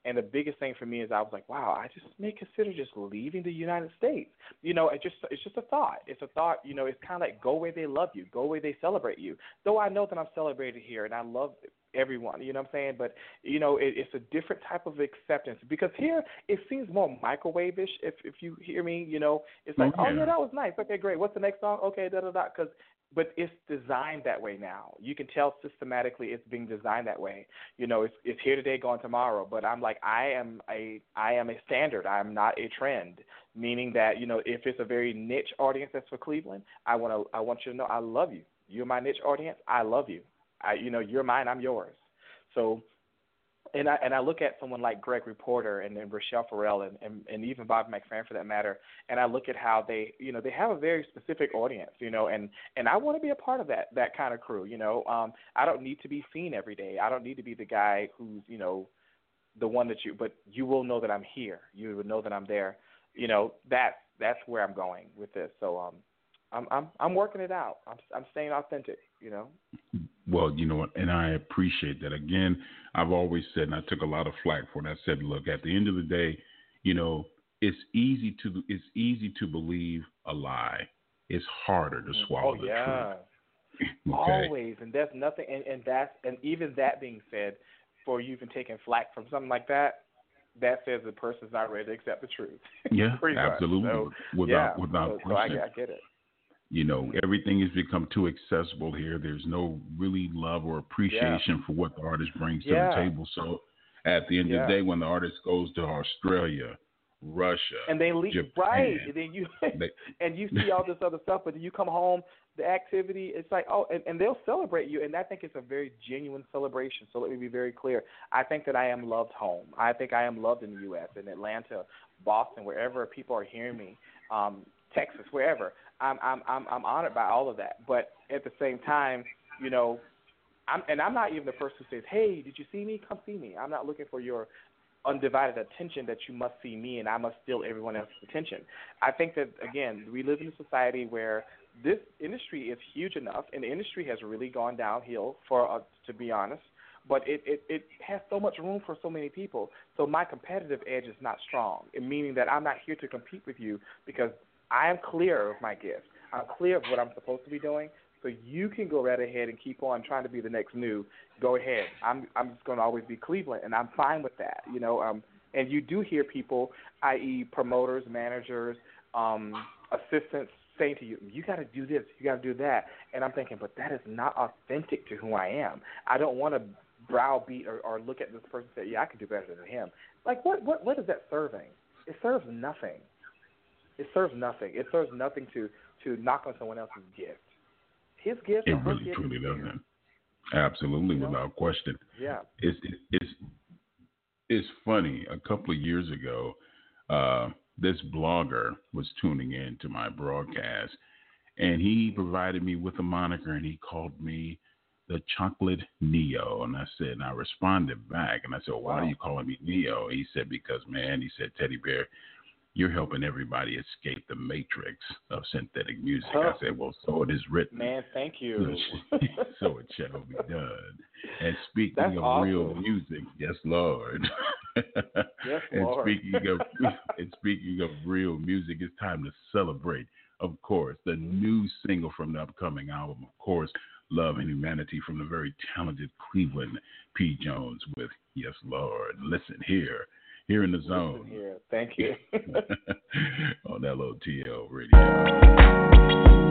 Speaker 2: And the biggest thing for me is I was like, wow, I just may consider just leaving the United States. You know, it just it's just a thought. It's a thought. You know, it's kind of like go where they love you, go where they celebrate you. Though I know that I'm celebrated here, and I love everyone. You know what I'm saying? But you know, it, it's a different type of acceptance because here it seems more microwave-ish. If if you hear me, you know, it's like, mm-hmm.
Speaker 1: Oh,
Speaker 2: oh
Speaker 1: yeah.
Speaker 2: yeah, that was nice. Okay, great. What's the next song? Okay, da da da. Because but it's designed that way now. You can tell systematically it's being designed that way. You know, it's it's here today, gone tomorrow. But I'm like, I am a I am a standard. I'm not a trend. Meaning that you know, if it's a very niche audience that's for Cleveland, I want to I want you to know I love you. You're my niche audience. I love you. I you know you're mine. I'm yours. So and I and I look at someone like Gregory Porter and, and Rachelle Ferrell and, and and even Bob McFerrin for that matter, and I look at how they you know they have a very specific audience, you know, and and I want to be a part of that that kind of crew, you know. Um, I don't need to be seen every day. I don't need to be the guy who's you know the one that you, but you will know that I'm here. You will know that I'm there. You know that's that's where I'm going with this. So um, I'm I'm I'm working it out. I'm I'm staying authentic, you know.
Speaker 1: Well, you know what, and I appreciate that. Again, I've always said, and I took a lot of flack for it. I said, look, at the end of the day, you know, it's easy to it's easy to believe a lie. It's harder to mm. oh, swallow
Speaker 2: oh
Speaker 1: the
Speaker 2: yeah.
Speaker 1: truth. Okay.
Speaker 2: Always, and that's nothing. And, and that's and even that being said, for you even taking flack from something like that, that says the person's not ready to accept the truth.
Speaker 1: Yeah, absolutely.
Speaker 2: So,
Speaker 1: without
Speaker 2: yeah,
Speaker 1: without
Speaker 2: so, so I, I get it.
Speaker 1: You know, everything has become too accessible here. There's no really love or appreciation for what the artist brings to the table. So at the end of the day, when the artist goes to Australia, Russia,
Speaker 2: And they leave
Speaker 1: Japan,
Speaker 2: right, and then you
Speaker 1: they-
Speaker 2: and you see all this other stuff, but then you come home, the activity, it's like oh, and, and they'll celebrate you, and I think it's a very genuine celebration. So let me be very clear. I think that I am loved home. I think I am loved in the U.S. in Atlanta, Boston, wherever people are hearing me, um, Texas, wherever. I'm I'm I'm I'm honored by all of that. But at the same time, you know, I'm and I'm not even the person who says, "Hey, did you see me? Come see me." I'm not looking for your undivided attention that you must see me and I must steal everyone else's attention. I think that again, we live in a society where this industry is huge enough, and the industry has really gone downhill. For uh, to be honest, but it, it it has so much room for so many people. So my competitive edge is not strong, meaning that I'm not here to compete with you because I am clear of my gift. I'm clear of what I'm supposed to be doing. So you can go right ahead and keep on trying to be the next new. Go ahead. I'm I'm just going to always be Cleveland, and I'm fine with that. You know, um, and you do hear people, i.e., promoters, managers, um, assistants, saying to you, "You got to do this, you got to do that," and I'm thinking, but that is not authentic to who I am. I don't want to browbeat or, or look at this person and say, "Yeah, I can do better than him." Like, what what what is that serving? It serves nothing. It serves nothing. It serves nothing to to knock on someone else's gift. His gift,
Speaker 1: it really
Speaker 2: gift
Speaker 1: truly doesn't. Absolutely,
Speaker 2: You know?
Speaker 1: without question.
Speaker 2: Yeah.
Speaker 1: It's it's it's funny. A couple of years ago, uh, this blogger was tuning in to my broadcast, and he provided me with a moniker, and he called me the Chocolate Neo. And I said, and I responded back, and I said, well, why are you calling me Neo? He said, because man, he said, Teddy Bear, you're helping everybody escape the matrix of synthetic music.
Speaker 2: Huh.
Speaker 1: I oh. said, well, so it is written.
Speaker 2: Man, thank you.
Speaker 1: so it shall be done. And speaking
Speaker 2: That's
Speaker 1: of real music, yes, Lord.
Speaker 2: Yes,
Speaker 1: and
Speaker 2: Lord.
Speaker 1: speaking of and speaking of real music, it's time to celebrate. Of course, the new single from the upcoming album, of course, Love and Humanity from the very talented Cleveland P. Jones with Yes, Lord. Listen here, here in the zone
Speaker 2: here. Thank you.
Speaker 1: on
Speaker 3: that
Speaker 1: little TL so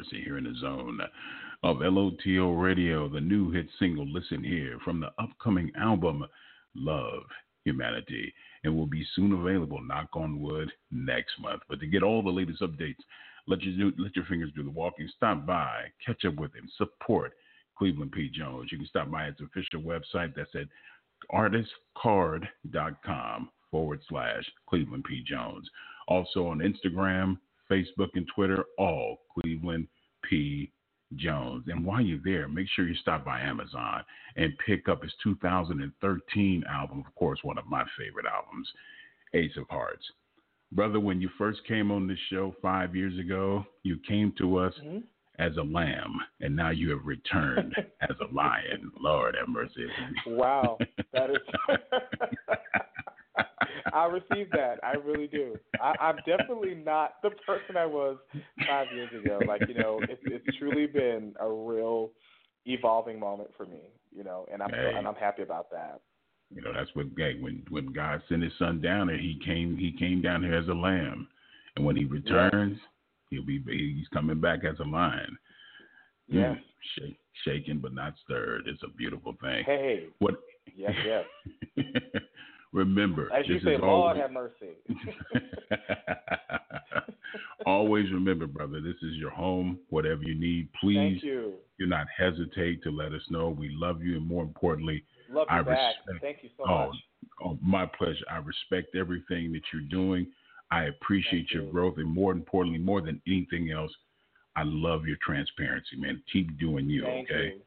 Speaker 1: Mercy, here in the zone of LOTL Radio, the new hit single Listen Here from the upcoming album Love Humanity, and will be soon available, knock on wood, next month. But to get all the latest updates, let your, let your fingers do the walking. Stop by, catch up with him, support Cleveland P. Jones. You can stop by his official website. That's at artistecard.com forward slash Cleveland P. Jones. Also on Instagram, Facebook, and Twitter, all Cleveland P. Jones. And while you're there, make sure you stop by Amazon and pick up his 2013 album, of course, one of my favorite albums, Ace of Hearts. Brother, when you first came on this show five years ago, you came to us
Speaker 2: Mhm.
Speaker 1: as a lamb, and now you have returned as a lion. Lord have mercy.
Speaker 2: Wow, that is. I receive that. I really do. I, I'm definitely not the person I was five years ago. Like you know, it's it's truly been a real evolving moment for me. You know, and I'm
Speaker 1: Hey.
Speaker 2: and I'm happy about that.
Speaker 1: You know, that's what hey, when when God sent His Son down here, He came He came down here as a lamb, and when He returns, He'll be He's coming back as a lion.
Speaker 2: Yeah.
Speaker 1: Mm, shake, shaken but not stirred. It's a beautiful thing.
Speaker 2: Hey,
Speaker 1: What?
Speaker 2: Yeah, yes.
Speaker 1: remember,
Speaker 2: As you say, Lord
Speaker 1: always,
Speaker 2: have mercy.
Speaker 1: always remember, brother. This is your home. Whatever you need, please
Speaker 2: you.
Speaker 1: do not hesitate to let us know. We love you, and more importantly,
Speaker 2: Love you
Speaker 1: I
Speaker 2: back.
Speaker 1: respect-
Speaker 2: Thank you so
Speaker 1: oh,
Speaker 2: much.
Speaker 1: oh, my pleasure. I respect everything that you're doing. I appreciate
Speaker 2: Thank
Speaker 1: your
Speaker 2: you.
Speaker 1: growth, and more importantly, more than anything else, I love your transparency, man. Keep doing you,
Speaker 2: Thank
Speaker 1: okay?
Speaker 2: you.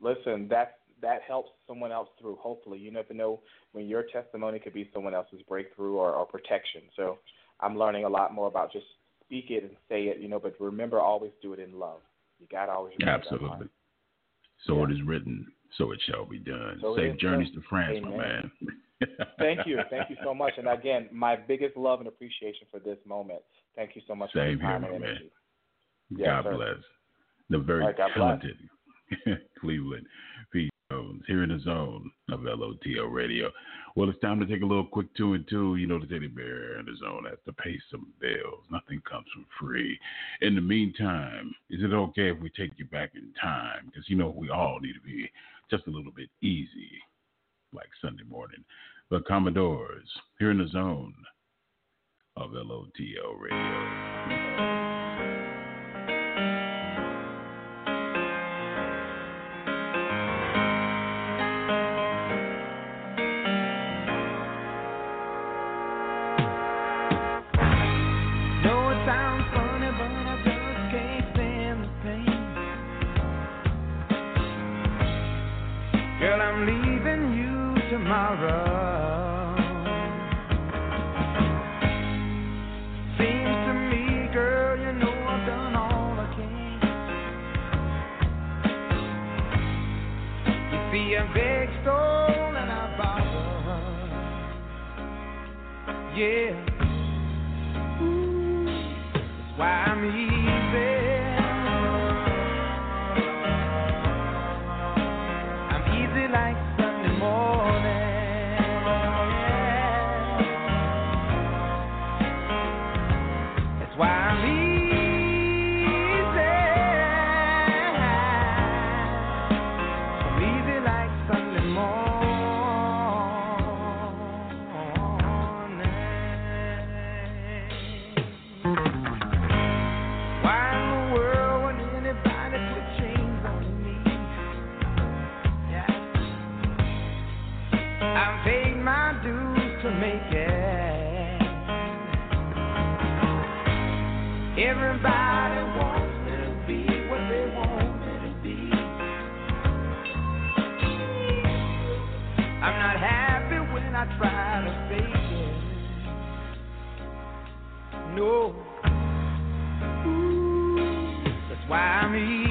Speaker 2: Listen, that that helps someone else through. Hopefully, you never know when your testimony could be someone else's breakthrough or, or protection. So I'm learning a lot more about just speak it and say it, you know. But remember, always do it in love. You gotta always remember that
Speaker 1: Absolutely. So
Speaker 2: Yeah.
Speaker 1: it is written, so it shall be done.
Speaker 2: So
Speaker 1: Safe journeys
Speaker 2: done.
Speaker 1: to France, my man.
Speaker 2: Thank you, thank you so much. And again, my biggest love and appreciation for this moment. Thank you so much for
Speaker 1: Same
Speaker 2: your time
Speaker 1: here,
Speaker 2: and
Speaker 1: man.
Speaker 2: Yes,
Speaker 1: God bless. The very
Speaker 2: right,
Speaker 1: talented Cleveland here in the zone of LOTL Radio. Well, it's time to take a little quick two and two. You know, the teddy bear in the zone has to pay some bills. Nothing comes for free. In the meantime, is it okay if we take you back in time? Because, you know, we all need to be just a little bit easy, like Sunday morning. The Commodores here in the zone of LOTL Radio.
Speaker 3: Why I'm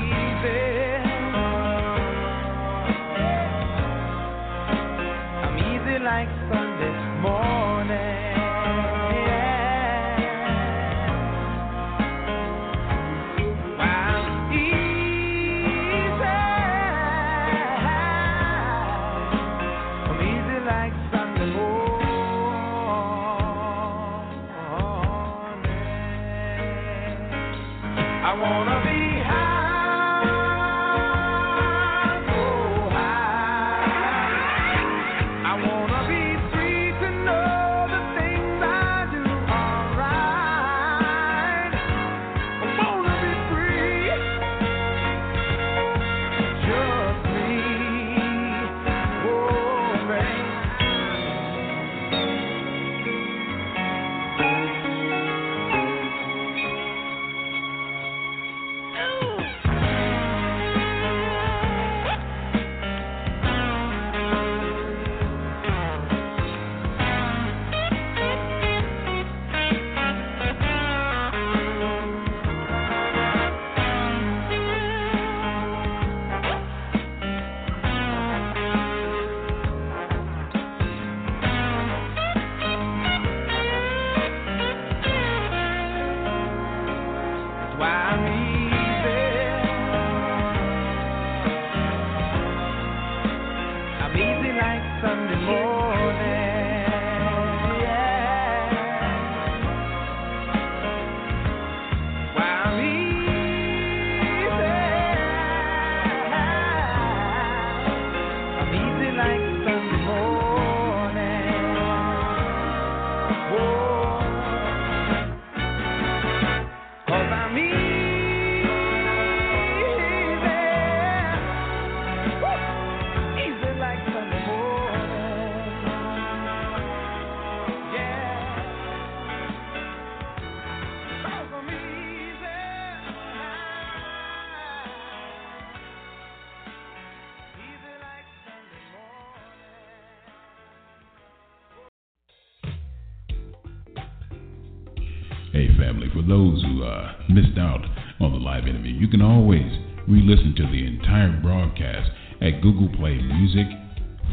Speaker 3: Cause
Speaker 1: missed out on the live interview, you can always re listen to the entire broadcast at Google Play Music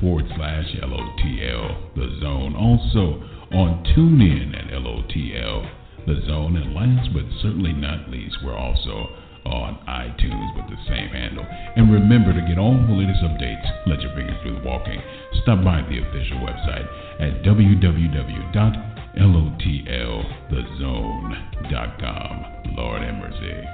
Speaker 1: forward slash LOTL The Zone. Also on TuneIn at LOTL The Zone. And last but certainly not least, we're also on iTunes with the same handle. And remember to get all the latest updates, let your fingers do the walking. Stop by the official website at www.lotlthezone.com. Lord have mercy.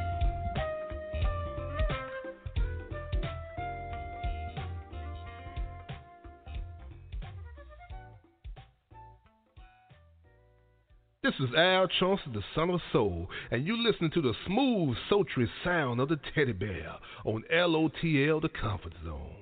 Speaker 4: This is Al Chauncey, the son of soul, and you listen to the smooth, sultry sound of the teddy bear on LOTL, the comfort zone.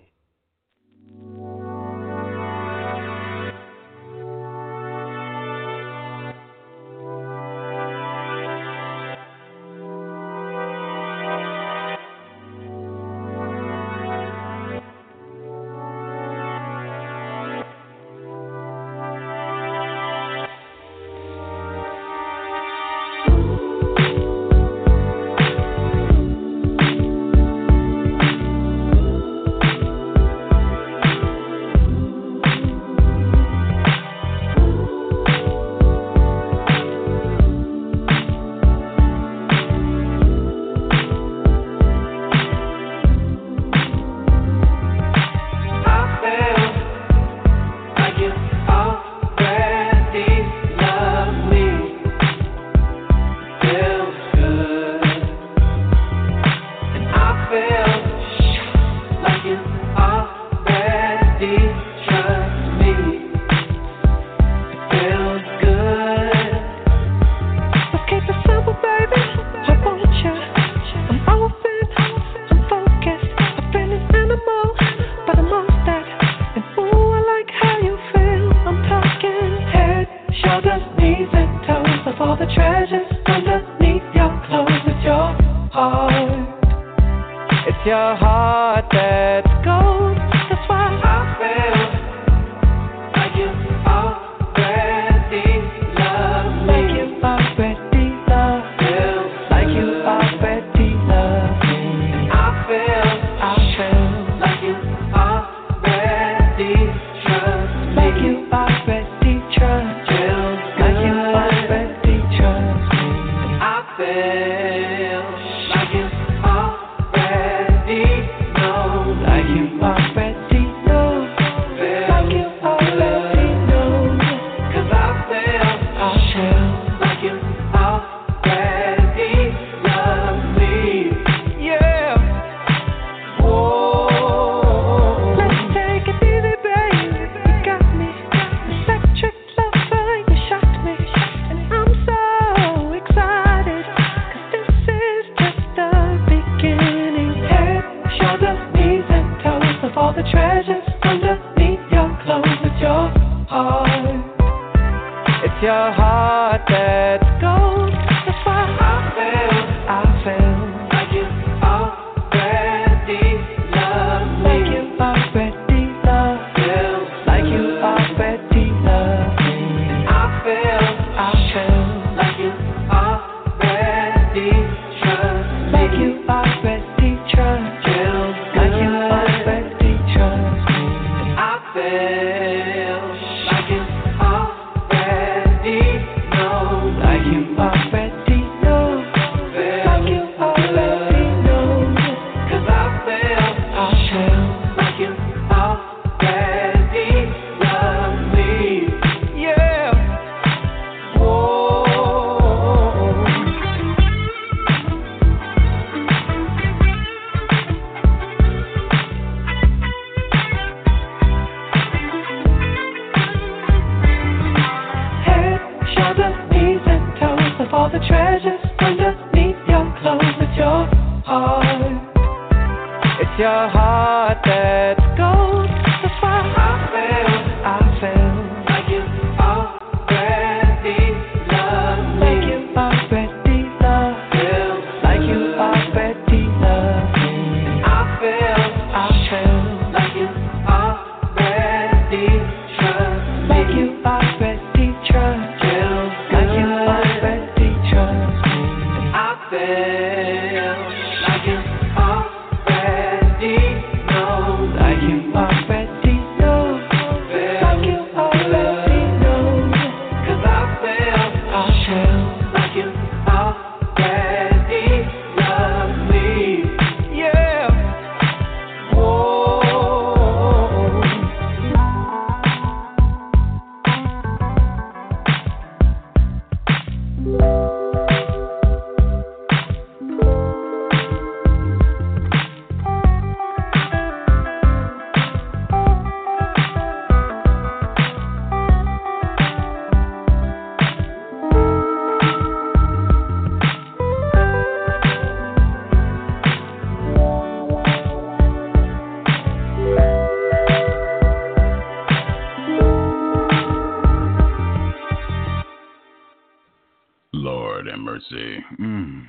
Speaker 1: Mm,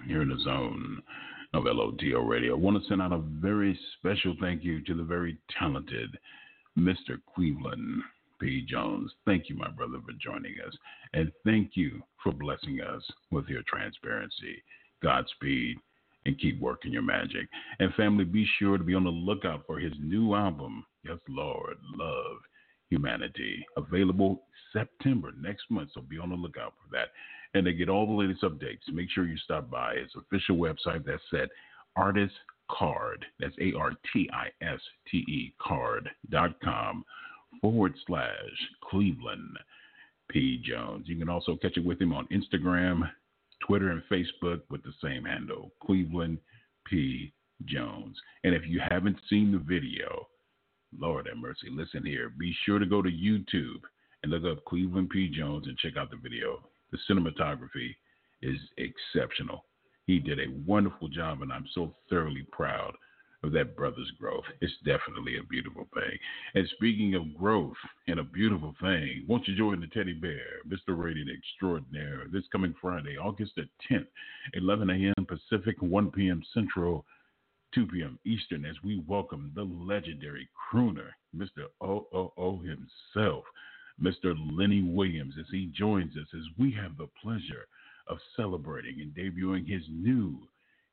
Speaker 1: send out a very special thank you to the very talented Mr. Cleveland P. Jones. Thank you, my brother, for joining us. And thank you for blessing us with your transparency. Godspeed and keep working your magic. And family, be sure to be on the lookout for his new album, Yes, Lord, Love Humanity, available September next month. So be on the lookout for that. And to get all the latest updates, make sure you stop by his official website that's at artist card. That's A R T I S T E card.com forward slash Cleveland P. Jones. You can also catch it with him on Instagram, Twitter, and Facebook with the same handle, Cleveland P. Jones. And if you haven't seen the video, Lord have mercy, listen here. Be sure to go to YouTube and look up Cleveland P. Jones and check out the video. The cinematography is exceptional. He did a wonderful job, and I'm so thoroughly proud of that brother's growth. It's definitely a beautiful thing. And speaking of growth and a beautiful thing, won't you join the teddy bear, Mr. Radiant Extraordinaire, this coming Friday, August the 10th, 11 a.m. Pacific, 1 p.m. Central, 2 p.m. Eastern, as we welcome the legendary crooner, Mr. OOO himself, Mr. Lenny Williams, as he joins us, as we have the pleasure of celebrating and debuting his new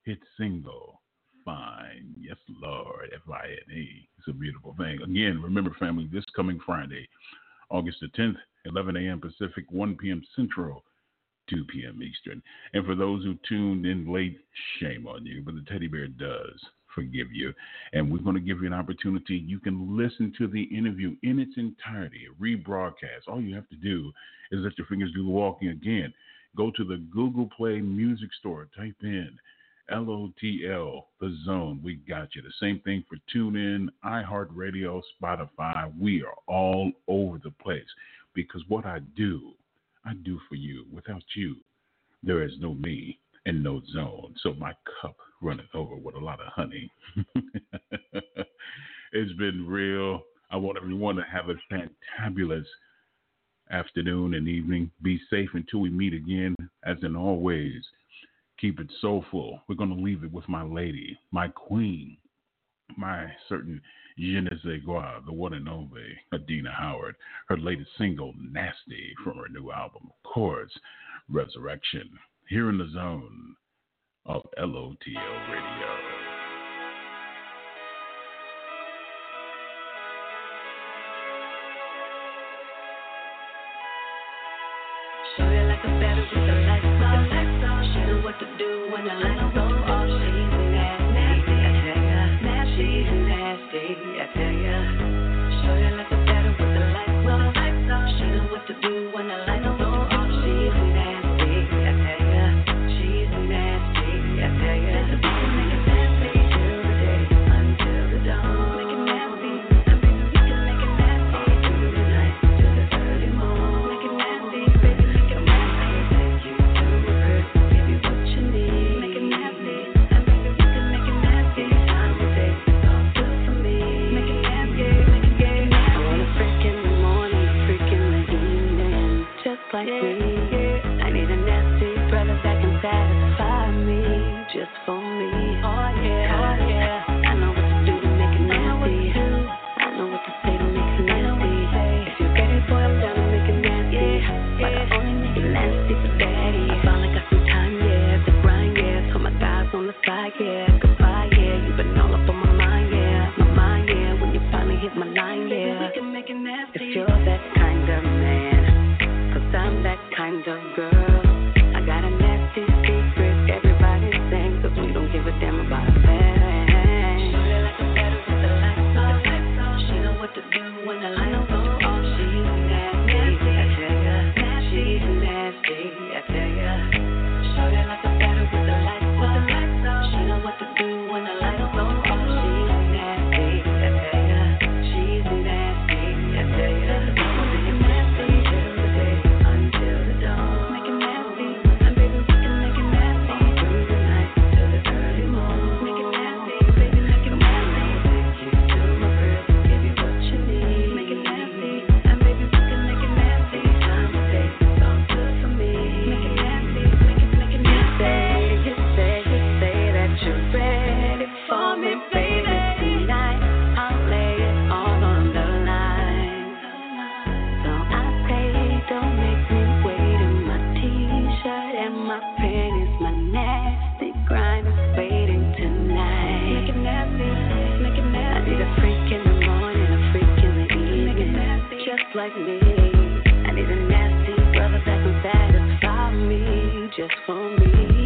Speaker 1: hit single, Fine. Yes, Lord, F I N E. It's a beautiful thing. Again, remember, family, this coming Friday, August the 10th, 11 a.m. Pacific, 1 p.m. Central. 2 p.m. Eastern. And for those who tuned in late, shame on you, but the teddy bear does forgive you. And we're going to give you an opportunity. You can listen to the interview in its entirety, rebroadcast. All you have to do is let your fingers do the walking again. Go to the Google Play Music Store, type in L O T L, the zone. We got you. The same thing for TuneIn, iHeartRadio, Spotify. We are all over the place because what I do, I do for you. Without you, there is no me and no zone. So my cup running over with a lot of honey. it's been real. I want everyone to have a fantabulous afternoon and evening. Be safe until we meet again. As in always, keep it soulful. We're going to leave it with my lady, my queen, my certain je ne sais quoi, the one and only Adina Howard. Her latest single, Nasty, from her new album, of course, Resurrection. Here in the zone of LOTL Radio.
Speaker 5: Show you like a battle with the lights on. She know what to do when the lights on. just for me.